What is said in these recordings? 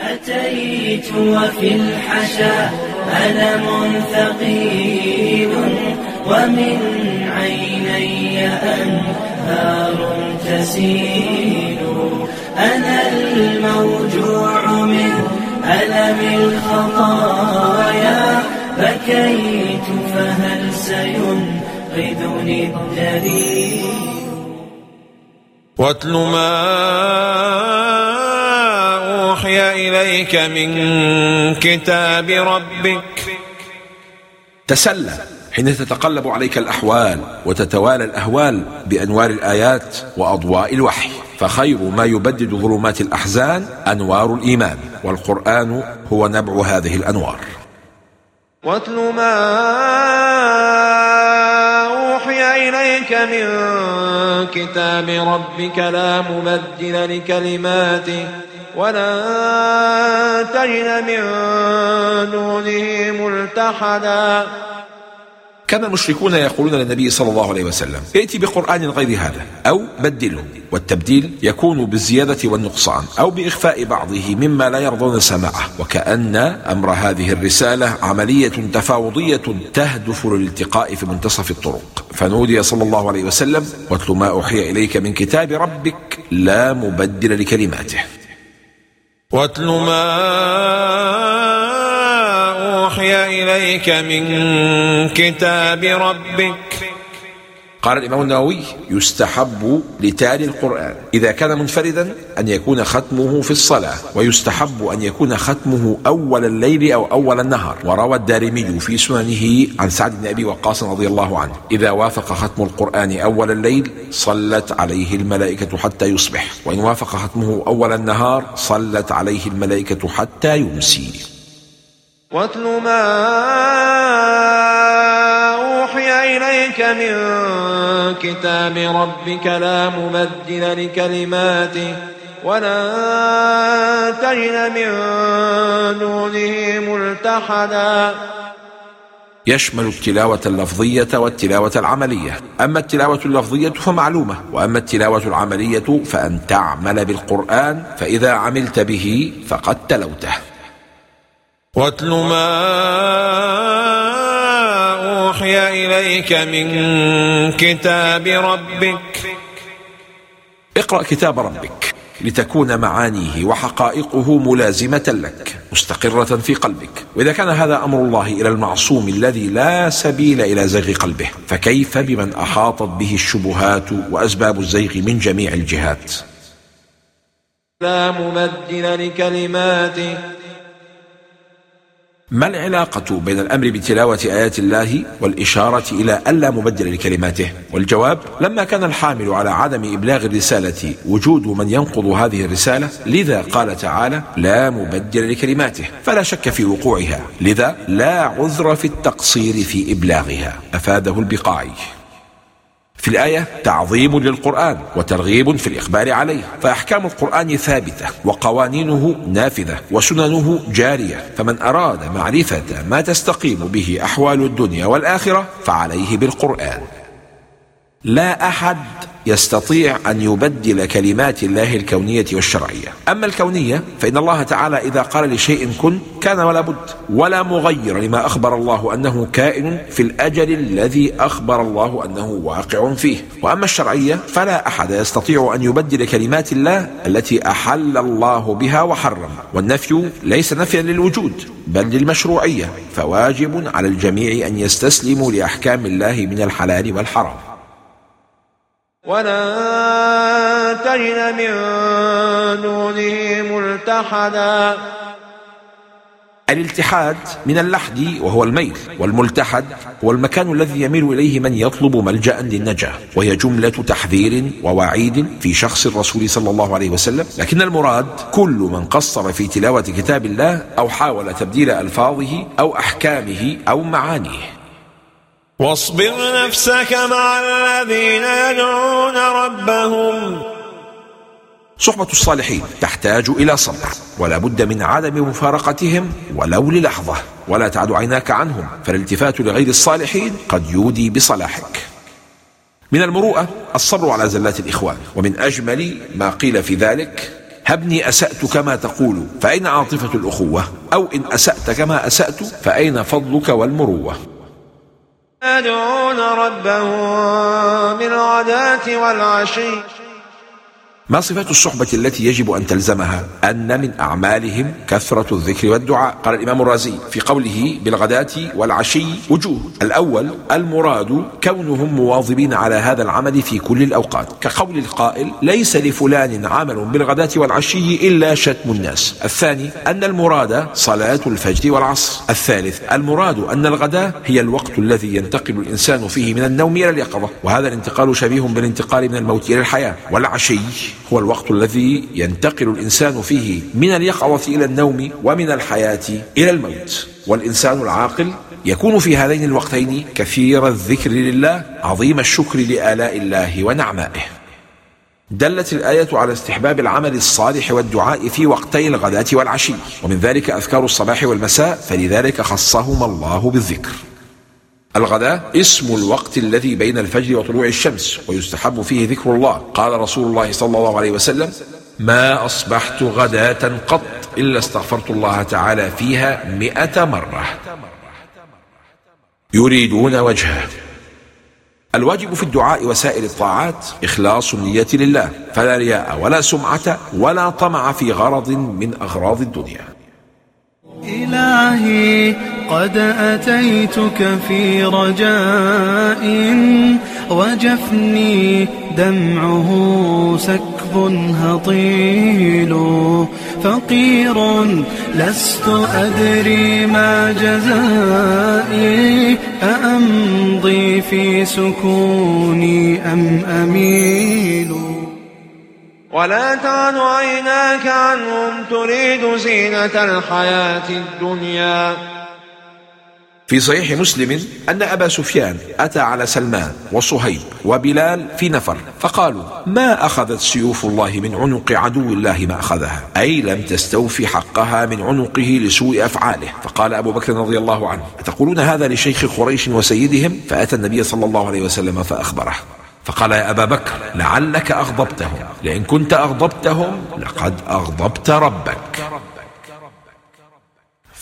أتيت وفي الحشا ألم ثقيل ومن عيني أنهار تسيل. أنا الموجوع من ألم الخطايا بكيت فهل سينقذني الدليل؟ واتل ما إليك من كتاب ربك. تسلى حين تتقلب عليك الأحوال وتتوالى الأهوال بأنوار الآيات وأضواء الوحي. فخير ما يبدد ظلمات الأحزان أنوار الإيمان. والقرآن هو نبع هذه الأنوار. واتل ما أوحي إليك من كتاب ربك لا مبدل لكلماته. ولا تجد من دونه ملتحدا. كان المشركون يقولون للنبي صلى الله عليه وسلم ائت بقرآن غير هذا أو بدله والتبديل يكون بالزيادة والنقصان أو بإخفاء بعضه مما لا يرضون سماعه وكأن أمر هذه الرسالة عملية تفاوضية تهدف للالتقاء في منتصف الطرق. فنودي صلى الله عليه وسلم واتل ما أوحي إليك من كتاب ربك لا مبدل لكلماته. واتل ما أوحي إليك من كتاب ربك قال الإمام النووي يستحب لتالي القرآن إذا كان منفردا أن يكون ختمه في الصلاة ويستحب أن يكون ختمه أول الليل أو أول النهار. وروى الدارمي في سننه عن سعد بن أبي وقاص رضي الله عنه إذا وافق ختم القرآن أول الليل صلت عليه الملائكة حتى يصبح وإن وافق ختمه أول النهار صلت عليه الملائكة حتى يمسي. واتل ما أوحي إليك من كتاب ربك لا مبدل لكلماته ولا تجد من دونه ملتحدا. يشمل التلاوة اللفظية والتلاوة العملية. أما التلاوة اللفظية فمعلومة وأما التلاوة العملية فأن تعمل بالقرآن فإذا عملت به فقد تلوته. واتل ما أوحي إليك من كتاب ربك. اقرأ كتاب ربك لتكون معانيه وحقائقه ملازمة لك مستقرة في قلبك. وإذا كان هذا أمر الله إلى المعصوم الذي لا سبيل إلى زيغ قلبه فكيف بمن أحاطت به الشبهات وأسباب الزيغ من جميع الجهات؟ لا مبدل لكلماته. ما العلاقة بين الأمر بتلاوة آيات الله والإشارة إلى ألا مبدل لكلماته؟ والجواب لما كان الحامل على عدم إبلاغ الرسالة وجود من ينقض هذه الرسالة لذا قال تعالى لا مبدل لكلماته فلا شك في وقوعها لذا لا عذر في التقصير في إبلاغها. أفاده البقاعي. في الآية تعظيم للقرآن وترغيب في الإخبار عليه فأحكام القرآن ثابتة وقوانينه نافذة وسننه جارية فمن أراد معرفة ما تستقيم به أحوال الدنيا والآخرة فعليه بالقرآن. لا أحد يستطيع أن يبدل كلمات الله الكونية والشرعية. أما الكونية فإن الله تعالى إذا قال لشيء كن كان ولا بد ولا مغير لما أخبر الله أنه كائن في الأجل الذي أخبر الله أنه واقع فيه. وأما الشرعية فلا أحد يستطيع أن يبدل كلمات الله التي أحل الله بها وحرم. والنفي ليس نفيا للوجود بل للمشروعية. فواجب على الجميع أن يستسلموا لأحكام الله من الحلال والحرام. ولا تجد من دونه ملتحدا. الالتحاد من اللحد وهو الميل والملتحد هو المكان الذي يميل إليه من يطلب ملجأ للنجاة وهي جملة تحذير ووعيد في شخص الرسول صلى الله عليه وسلم. لكن المراد كل من قصر في تلاوة كتاب الله أو حاول تبديل ألفاظه أو أحكامه أو معانيه. واصبر نفسك مع الذين يدعون ربهم. صحبة الصالحين تحتاج إلى صبر ولا بد من عدم مفارقتهم ولو للحظة ولا تعد عيناك عنهم فالالتفات لغير الصالحين قد يودي بصلاحك. من المروءة الصبر على زلات الإخوان ومن أجمل ما قيل في ذلك هبني أسأت كما تقول فأين عاطفة الأخوة أو إن أسأت كما أسأت فأين فضلك والمروة؟ يدعون ربهم بالغداة والعشي. ما صفة الصحبة التي يجب أن تلزمها؟ أن من أعمالهم كثرة الذكر والدعاء. قال الإمام الرازي في قوله بالغداة والعشي وجوه. الأول المراد كونهم مواظبين على هذا العمل في كل الأوقات. كقول القائل ليس لفلان عمل بالغداة والعشي إلا شتم الناس. الثاني أن المراد صلاة الفجر والعصر. الثالث المراد أن الغداة هي الوقت الذي ينتقل الإنسان فيه من النوم إلى اليقظة. وهذا الانتقال شبيه بالانتقال من الموت إلى الحياة. والعشي هو الوقت الذي ينتقل الإنسان فيه من اليقظة إلى النوم ومن الحياة إلى الموت. والإنسان العاقل يكون في هذين الوقتين كثير الذكر لله عظيم الشكر لآلاء الله ونعمائه. دلت الآية على استحباب العمل الصالح والدعاء في وقتي الغداة والعشي ومن ذلك أذكار الصباح والمساء فلذلك خصهما الله بالذكر. الغداء اسم الوقت الذي بين الفجر وطلوع الشمس ويستحب فيه ذكر الله. قال رسول الله صلى الله عليه وسلم ما أصبحت غداة قط إلا استغفرت الله تعالى فيها مئة مرة. يريدون وجهه. الواجب في الدعاء وسائر الطاعات إخلاص النية لله فلا رياء ولا سمعة ولا طمع في غرض من أغراض الدنيا. إلهي قد أتيتك في رجاء وجفني دمعه سكب هطيل فقير لست أدري ما جزائي أأمضي في سكوني أم أميل ولا تعد عيناك عنهم تريد زينة الحياة الدنيا. في صحيح مسلم أن أبا سفيان أتى على سلمان وصهيب وبلال في نفر فقالوا ما أخذت سيوف الله من عنق عدو الله ما أخذها؟ أي لم تستوفي حقها من عنقه لسوء أفعاله؟ فقال أبو بكر رضي الله عنه أتقولون هذا لشيخ قريش وسيدهم؟ فأتى النبي صلى الله عليه وسلم فأخبره فقال يا أبا بكر لعلك أغضبتهم لئن كنت أغضبتهم لقد أغضبت ربك.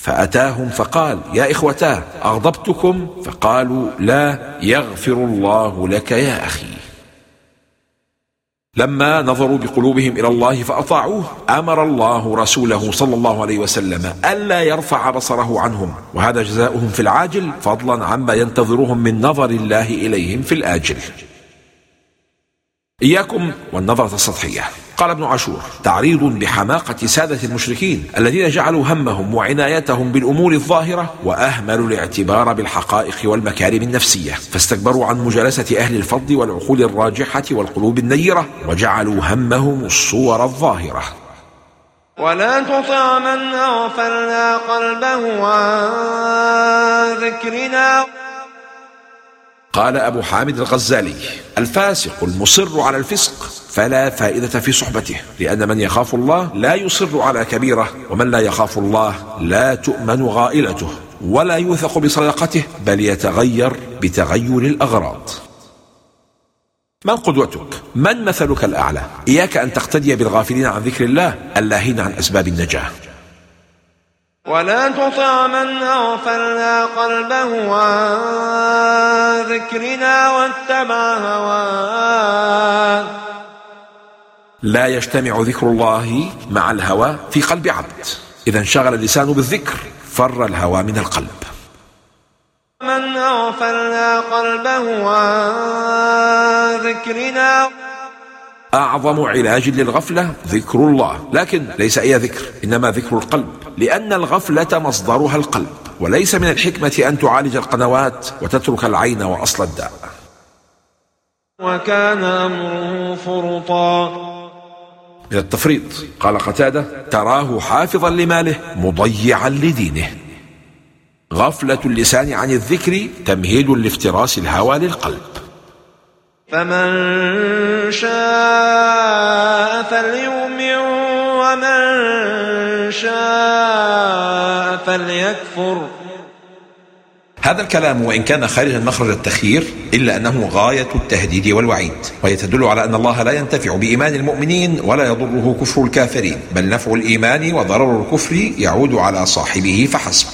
فأتاهم فقال يا إخوتاه أغضبتكم؟ فقالوا لا يغفر الله لك يا أخي. لما نظروا بقلوبهم إلى الله فأطاعوه أمر الله رسوله صلى الله عليه وسلم ألا يرفع بصره عنهم وهذا جزاؤهم في العاجل فضلا عما ينتظرهم من نظر الله إليهم في الآجل. إياكم والنظرة السطحية. قال ابن عاشور تعريض بحماقة سادة المشركين الذين جعلوا همهم وعنايتهم بالأمور الظاهرة وأهملوا الاعتبار بالحقائق والمكارم النفسية. فاستكبروا عن مجالسة أهل الفضل والعقول الراجحة والقلوب النيرة وجعلوا همهم الصور الظاهرة. ولا تطع من أغفلنا قلبه عن ذكرنا. قال أبو حامد الغزالي الفاسق المصر على الفسق فلا فائدة في صحبته لأن من يخاف الله لا يصر على كبيرة ومن لا يخاف الله لا تؤمن غائلته ولا يوثق بصدقته بل يتغير بتغير الأغراض. من قدوتك؟ من مثلك الأعلى؟ إياك أن تقتدي بالغافلين عن ذكر الله اللاهين عن أسباب النجاة. ولا تطع من أغفلنا قلبه عن ذكرنا واتبع هواه. لا يجتمع ذكر الله مع الهوى في قلب عبد. إذا انشغل اللسان بالذكر فر الهوى من القلب. من أغفلنا قلبه عن ذكرنا أعظم علاج للغفلة ذكر الله لكن ليس أي ذكر إنما ذكر القلب لأن الغفلة مصدرها القلب وليس من الحكمة أن تعالج القنوات وتترك العين وأصل الداء. وكان أمره فرطا. من التفريط قال قتادة تراه حافظا لماله مضيعا لدينه. غفلة اللسان عن الذكر تمهيد لافتراس الهوى للقلب. فمن شاء فليؤمن ومن شاء فليكفر. هذا الكلام وإن كان خارجا مخرج التخيير إلا أنه غاية التهديد والوعيد وهي تدل على أن الله لا ينتفع بإيمان المؤمنين ولا يضره كفر الكافرين بل نفع الإيمان وضرر الكفر يعود على صاحبه فحسب.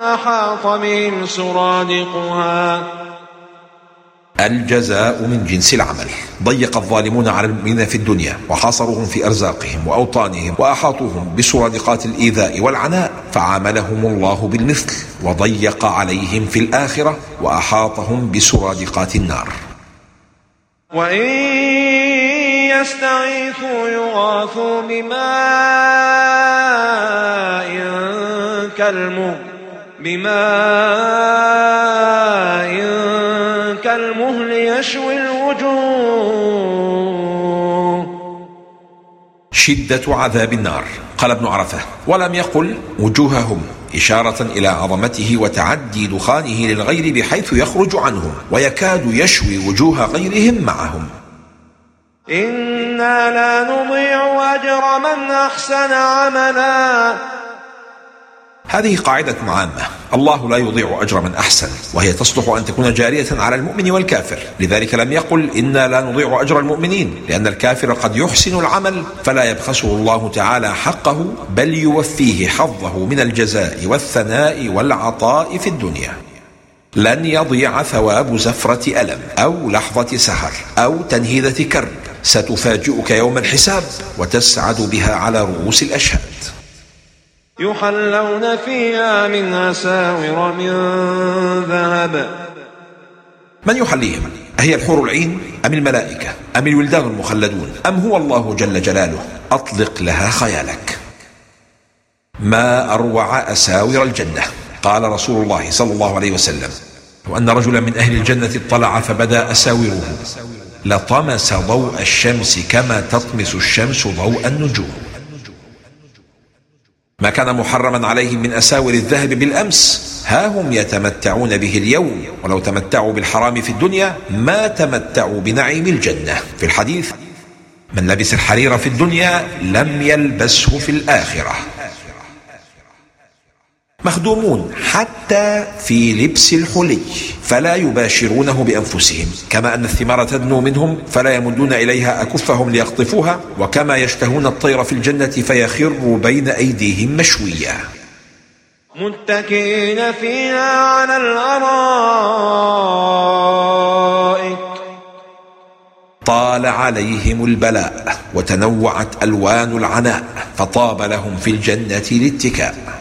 أحاط بهم سرادقها. الجزاء من جنس العمل. ضيق الظالمون على المؤمنين في الدنيا وحاصروهم في أرزاقهم وأوطانهم وأحاطوهم بسرادقات الإيذاء والعناء فعاملهم الله بالمثل وضيق عليهم في الآخرة وأحاطهم بسرادقات النار. وإن يستغيثوا يغاثوا بماء كالمهل بماء كالمهل يشوي الوجوه. شدة عذاب النار. قال ابن عرفة ولم يقل وجوههم إشارة إلى عظمته وتعدي دخانه للغير بحيث يخرج عنهم ويكاد يشوي وجوه غيرهم معهم. إنا لا نضيع أجر من أحسن عملا. هذه قاعدة عامة. الله لا يضيع أجر من أحسن وهي تصلح أن تكون جارية على المؤمن والكافر. لذلك لم يقل إنا لا نضيع أجر المؤمنين لأن الكافر قد يحسن العمل فلا يبخسه الله تعالى حقه بل يوفيه حظه من الجزاء والثناء والعطاء في الدنيا. لن يضيع ثواب زفرة ألم أو لحظة سهر أو تنهيدة كرب. ستفاجئك يوم الحساب وتسعد بها على رؤوس الأشهاد. يحلون فيها من أساور من ذهب. من يحليهم؟ أهي الحور العين أم الملائكة؟ أم الولدان المخلدون؟ أم هو الله جل جلاله؟ أطلق لها خيالك. ما أروع أساور الجنة؟ قال رسول الله صلى الله عليه وسلم وأن رجلا من أهل الجنة اطلع فبدا أساوره. لطمس ضوء الشمس كما تطمس الشمس ضوء النجوم. ما كان محرما عليهم من أساور الذهب بالأمس. ها هم يتمتعون به اليوم. ولو تمتعوا بالحرام في الدنيا ما تمتعوا بنعيم الجنة. في الحديث من لبس الحرير في الدنيا لم يلبسه في الآخرة. مخدومون حتى في لبس الحلي فلا يباشرونه بأنفسهم. كما أن الثمار تدنو منهم فلا يمدون إليها أكفهم ليقطفوها وكما يشتهون الطير في الجنة فيخر بين أيديهم مشويا. متكئين فيها على الأرائك. طال عليهم البلاء وتنوعت ألوان العناء فطاب لهم في الجنة الاتكاء